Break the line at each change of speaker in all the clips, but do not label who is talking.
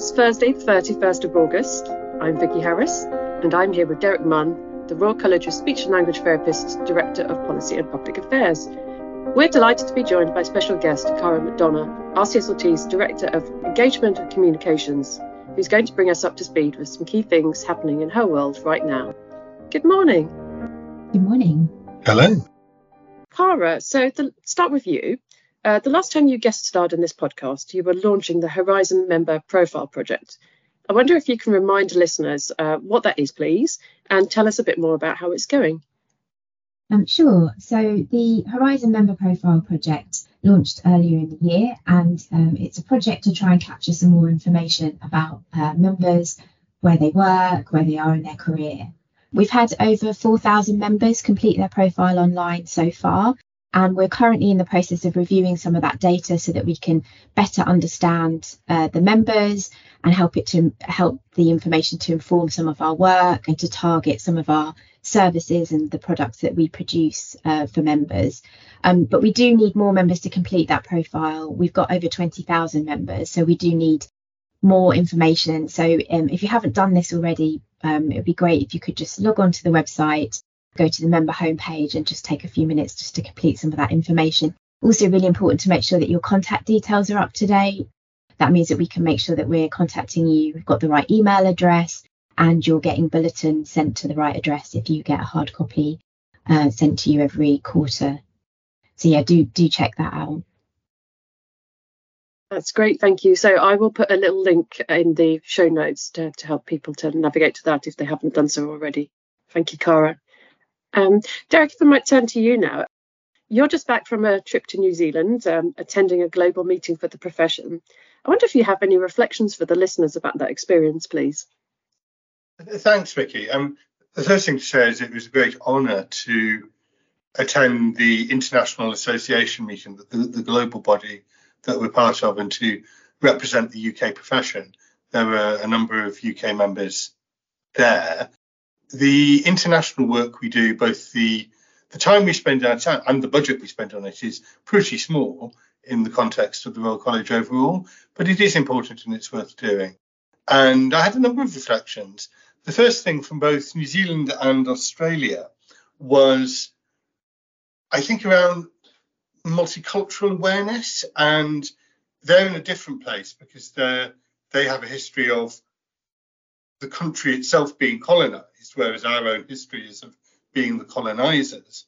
It's Thursday, 31st of August. I'm Vicky Harris, and I'm here with Derek Munn, the Royal College of Speech and Language Therapists, Director of Policy and Public Affairs. We're delighted to be joined by special guest Cara McDonagh, RCSLT's Director of Engagement and Communications, who's going to bring us up to speed with some key things happening in her world right now. Good morning.
Good morning.
Hello.
Cara, so to start with you. Uh, the last time you guest starred in this podcast, you were launching the Horizon Member Profile Project. I wonder if you can remind listeners uh, what that is, please, and tell us a bit more about how it's going.
Um, sure. So the Horizon Member Profile Project launched earlier in the year, and um, it's a project to try and capture some more information about uh, members, where they work, where they are in their career. We've had over 4,000 members complete their profile online so far, and we're currently in the process of reviewing some of that data so that we can better understand uh, the members and help it to help the information to inform some of our work and to target some of our services and the products that we produce uh, for members. Um, but we do need more members to complete that profile. We've got over 20,000 members, so we do need more information. So um, if you haven't done this already, um, it would be great if you could just log on to the website go to the member homepage and just take a few minutes just to complete some of that information. Also, really important to make sure that your contact details are up to date. That means that we can make sure that we're contacting you, we've got the right email address, and you're getting bulletin sent to the right address if you get a hard copy uh, sent to you every quarter. So yeah, do do check that out.
That's great, thank you. So I will put a little link in the show notes to, to help people to navigate to that if they haven't done so already. Thank you, Cara. Um, Derek, if I might turn to you now. You're just back from a trip to New Zealand, um, attending a global meeting for the profession. I wonder if you have any reflections for the listeners about that experience, please.
Thanks, Vicky. Um, the first thing to say is it was a great honour to attend the International Association meeting, the, the, global body that we're part of, and to represent the UK profession. There were a number of UK members there, the international work we do, both the the time we spend on it and the budget we spend on it is pretty small in the context of the Royal College overall, but it is important and it's worth doing. And I had a number of reflections. The first thing from both New Zealand and Australia was, I think, around multicultural awareness, and they're in a different place because they they have a history of the country itself being colonized, whereas our own history is of being the colonizers.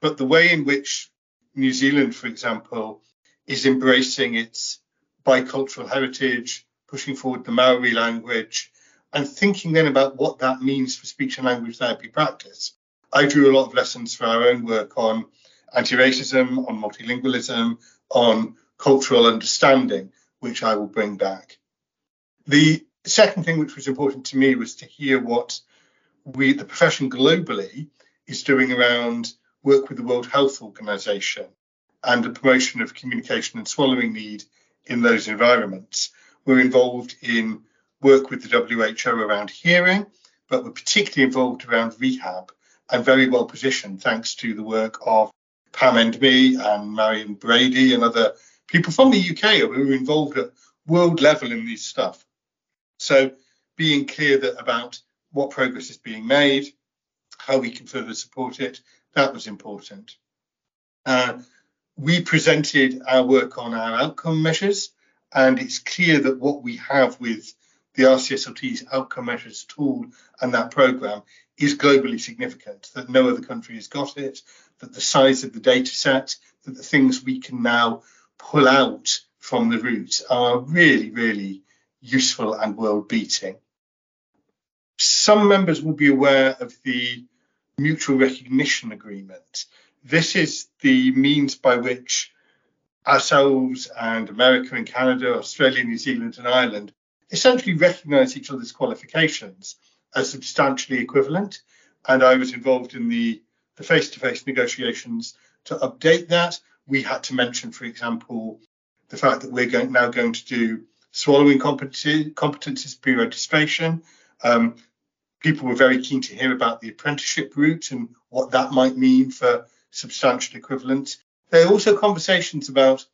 But the way in which New Zealand, for example, is embracing its bicultural heritage, pushing forward the Maori language, and thinking then about what that means for speech and language therapy practice. I drew a lot of lessons for our own work on anti racism, on multilingualism, on cultural understanding, which I will bring back. The second thing which was important to me was to hear what we, the profession globally, is doing around work with the World Health Organization and the promotion of communication and swallowing need in those environments. We're involved in work with the WHO around hearing, but we're particularly involved around rehab and very well positioned thanks to the work of Pam Enderby and Marian Brady and other people from the UK who are involved at world level in this stuff. So being clear that about what progress is being made, how we can further support it, that was important. Uh, we presented our work on our outcome measures, and it's clear that what we have with the RCSLT's outcome measures tool and that program is globally significant, that no other country has got it, that the size of the data set, that the things we can now pull out from the roots are really, really useful and world beating. Some members will be aware of the Mutual Recognition Agreement. This is the means by which ourselves and America and Canada, Australia, New Zealand, and Ireland essentially recognize each other's qualifications as substantially equivalent. And I was involved in the, the face-to-face negotiations to update that. We had to mention, for example, the fact that we're going, now going to do swallowing competency, competencies pre-registration. Um, people were very keen to hear about the apprenticeship route and what that might mean for substantial equivalence. There are also conversations about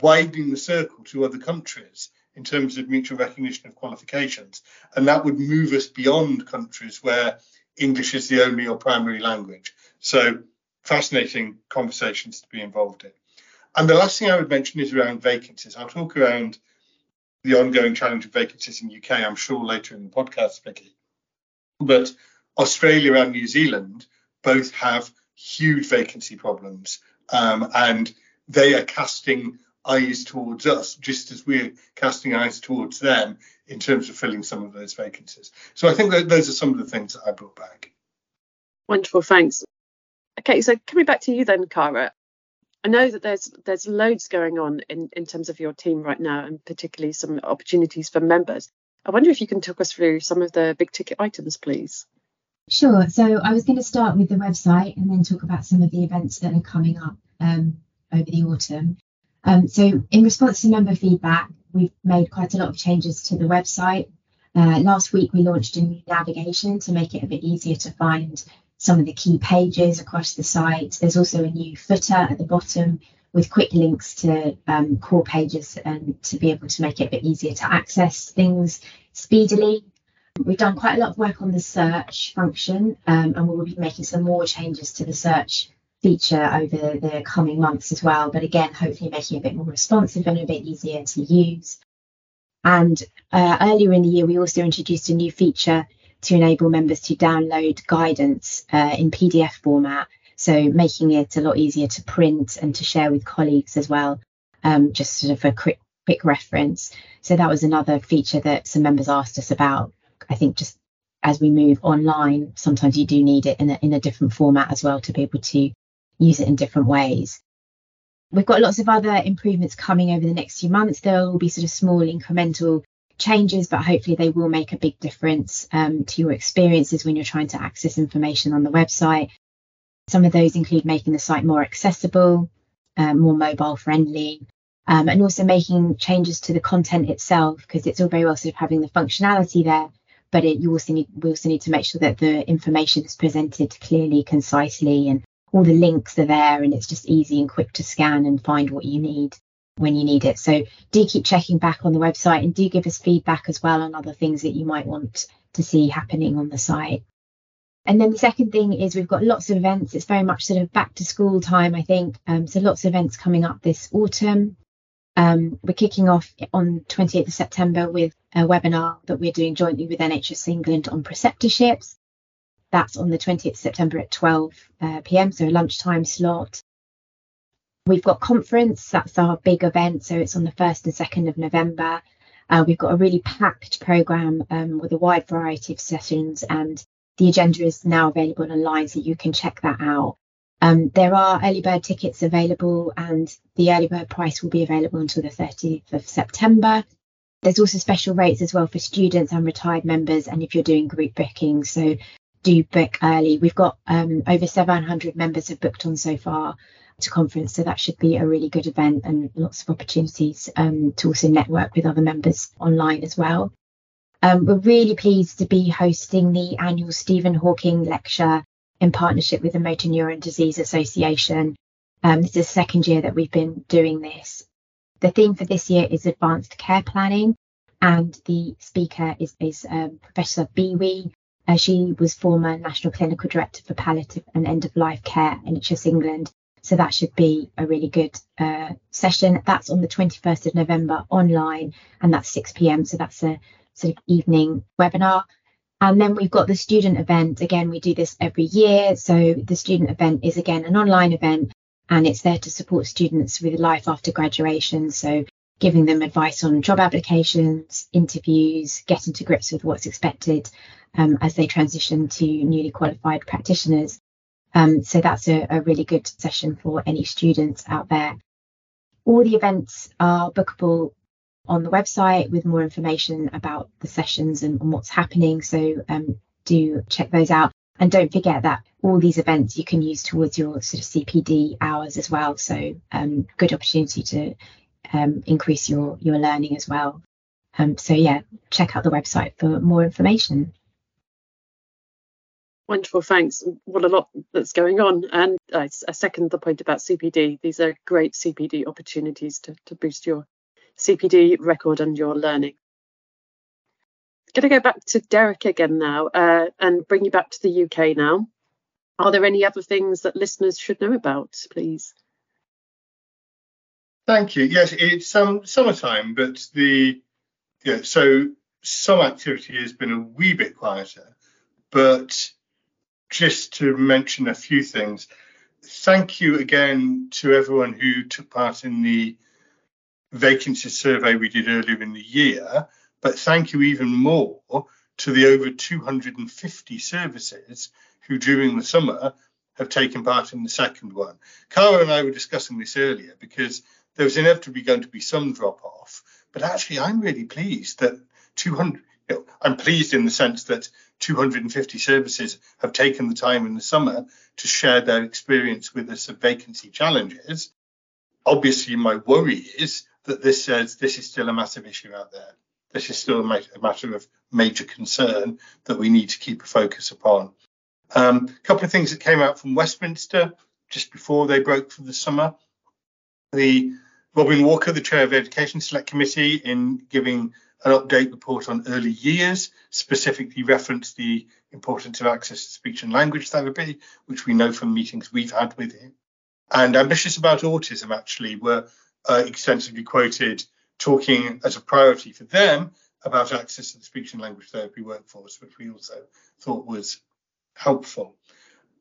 widening the circle to other countries in terms of mutual recognition of qualifications. And that would move us beyond countries where English is the only or primary language. So fascinating conversations to be involved in. And the last thing I would mention is around vacancies. I'll talk around the ongoing challenge of vacancies in UK, I'm sure later in the podcast, Vicky. But Australia and New Zealand both have huge vacancy problems, um, and they are casting eyes towards us, just as we're casting eyes towards them in terms of filling some of those vacancies. So I think that those are some of the things that I brought back.
Wonderful, thanks. Okay, so coming back to you then, Cara. I know that there's there's loads going on in, in terms of your team right now, and particularly some opportunities for members. I wonder if you can talk us through some of the big ticket items, please.
Sure. So I was going to start with the website and then talk about some of the events that are coming up um, over the autumn. Um, so in response to member feedback, we've made quite a lot of changes to the website. Uh, last week we launched a new navigation to make it a bit easier to find some of the key pages across the site. There's also a new footer at the bottom with quick links to um, core pages and to be able to make it a bit easier to access things speedily. We've done quite a lot of work on the search function um, and we will be making some more changes to the search feature over the coming months as well. But again, hopefully making it a bit more responsive and a bit easier to use. And uh, earlier in the year, we also introduced a new feature to enable members to download guidance uh, in PDF format. So making it a lot easier to print and to share with colleagues as well, um, just sort of a quick quick reference. So that was another feature that some members asked us about. I think just as we move online, sometimes you do need it in a, in a different format as well to be able to use it in different ways. We've got lots of other improvements coming over the next few months. There will be sort of small incremental changes, but hopefully they will make a big difference um, to your experiences when you're trying to access information on the website. Some of those include making the site more accessible, uh, more mobile friendly, um, and also making changes to the content itself because it's all very well sort of having the functionality there, but it, you also need we also need to make sure that the information is presented clearly, concisely, and all the links are there, and it's just easy and quick to scan and find what you need when you need it. So do keep checking back on the website and do give us feedback as well on other things that you might want to see happening on the site. And then the second thing is we've got lots of events. It's very much sort of back to school time, I think. Um, so lots of events coming up this autumn. Um, we're kicking off on 28th of September with a webinar that we're doing jointly with NHS England on preceptorships. That's on the 20th of September at 12 uh, p.m. So a lunchtime slot. We've got conference, that's our big event. So it's on the 1st and 2nd of November. Uh, we've got a really packed programme um, with a wide variety of sessions, and the agenda is now available online, so you can check that out. Um, there are early bird tickets available, and the early bird price will be available until the 30th of September. There's also special rates as well for students and retired members, and if you're doing group bookings, so do book early. We've got um, over 700 members have booked on so far, to conference. So that should be a really good event and lots of opportunities um, to also network with other members online as well. Um, we're really pleased to be hosting the annual Stephen Hawking lecture in partnership with the Motor Neurone Disease Association. Um, this is the second year that we've been doing this. The theme for this year is advanced care planning, and the speaker is, is um, Professor Bee Wee. Uh, she was former National Clinical Director for Palliative and End of Life Care in NHS England so that should be a really good uh, session. That's on the 21st of November online, and that's 6 p.m. So that's a sort of evening webinar. And then we've got the student event. Again, we do this every year. So the student event is again an online event and it's there to support students with life after graduation. So giving them advice on job applications, interviews, getting to grips with what's expected um, as they transition to newly qualified practitioners. Um, so that's a, a, really good session for any students out there. All the events are bookable on the website with more information about the sessions and, and what's happening. So um, do check those out. And don't forget that all these events you can use towards your sort of CPD hours as well. So um, good opportunity to um, increase your your learning as well. Um, so yeah, check out the website for more information.
Wonderful, thanks. What a lot that's going on. And I second the point about CPD. These are great CPD opportunities to, to boost your CPD record and your learning. Going to go back to Derek again now uh, and bring you back to the UK now. Are there any other things that listeners should know about, please?
Thank you. Yes, it's um, summertime, but the yeah, so some activity has been a wee bit quieter. But just to mention a few things, thank you again to everyone who took part in the vacancy survey we did earlier in the year. But thank you even more to the over 250 services who during the summer have taken part in the second one. Cara and I were discussing this earlier because there was inevitably going to be some drop off, but actually I'm really pleased that 200. Know, I'm pleased in the sense that 250 services have taken the time in the summer to share their experience with us of vacancy challenges. Obviously, my worry is that this says this is still a massive issue out there. This is still a matter of major concern that we need to keep a focus upon. Um, a couple of things that came out from Westminster just before they broke for the summer. The Robin Walker, the chair of the Education Select Committee, in giving an update report on early years, specifically referenced the importance of access to speech and language therapy, which we know from meetings we've had with him. And ambitious about autism actually were uh, extensively quoted talking as a priority for them about access to the speech and language therapy workforce, which we also thought was helpful.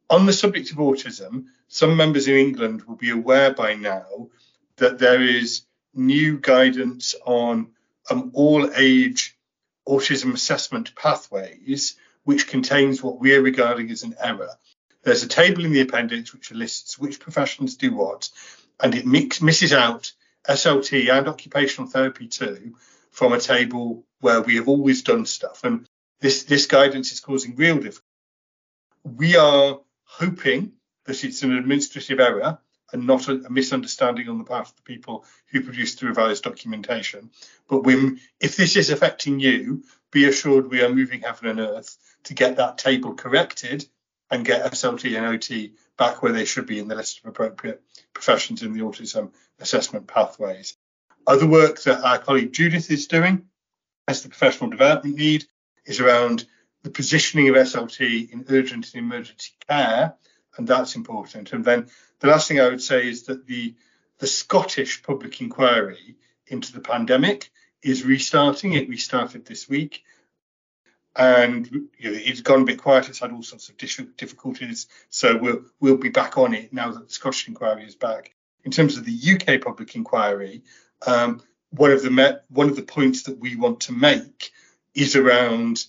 On the subject of autism, some members in England will be aware by now that there is new guidance on um, all age autism assessment pathways, which contains what we are regarding as an error. There's a table in the appendix which lists which professions do what, and it mix, misses out SLT and occupational therapy too from a table where we have always done stuff. And this, this guidance is causing real difficulty. We are hoping that it's an administrative error and not a, a, misunderstanding on the part of the people who produced the revised documentation. But we, if this is affecting you, be assured we are moving heaven and earth to get that table corrected and get SLT and OT back where they should be in the list of appropriate professions in the autism assessment pathways. Other work that our colleague Judith is doing as the professional development lead is around the positioning of SLT in urgent and emergency care and that's important. And then the last thing I would say is that the the Scottish public inquiry into the pandemic is restarting. It restarted this week, and you know, it's gone a bit quiet. It's had all sorts of difficulties, so we'll we'll be back on it now that the Scottish inquiry is back. In terms of the UK public inquiry, um, one of the me- one of the points that we want to make is around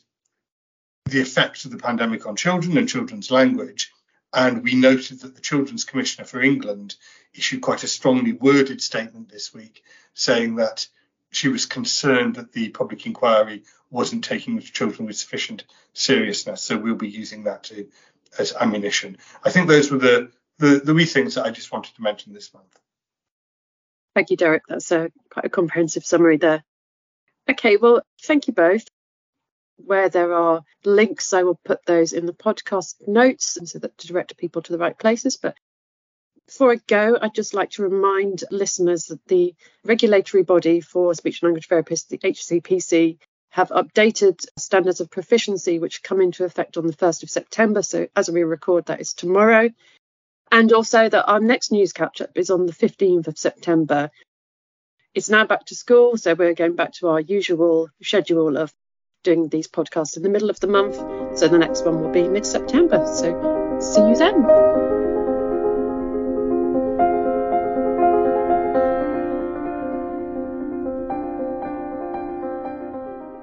the effects of the pandemic on children and children's language and we noted that the Children's Commissioner for England issued quite a strongly worded statement this week saying that she was concerned that the public inquiry wasn't taking children with sufficient seriousness. So we'll be using that to, as ammunition. I think those were the, the, the wee things that I just wanted to mention this month.
Thank you, Derek. That's a quite a comprehensive summary there. Okay, well, thank you both where there are links, I will put those in the podcast notes so that to direct people to the right places. But before I go, I'd just like to remind listeners that the regulatory body for speech and language therapists, the HCPC, have updated standards of proficiency which come into effect on the 1st of September. So as we record, that is tomorrow. And also that our next news catch up is on the 15th of September. It's now back to school, so we're going back to our usual schedule of doing these podcasts in the middle of the month. So the next one will be mid September. So see you then.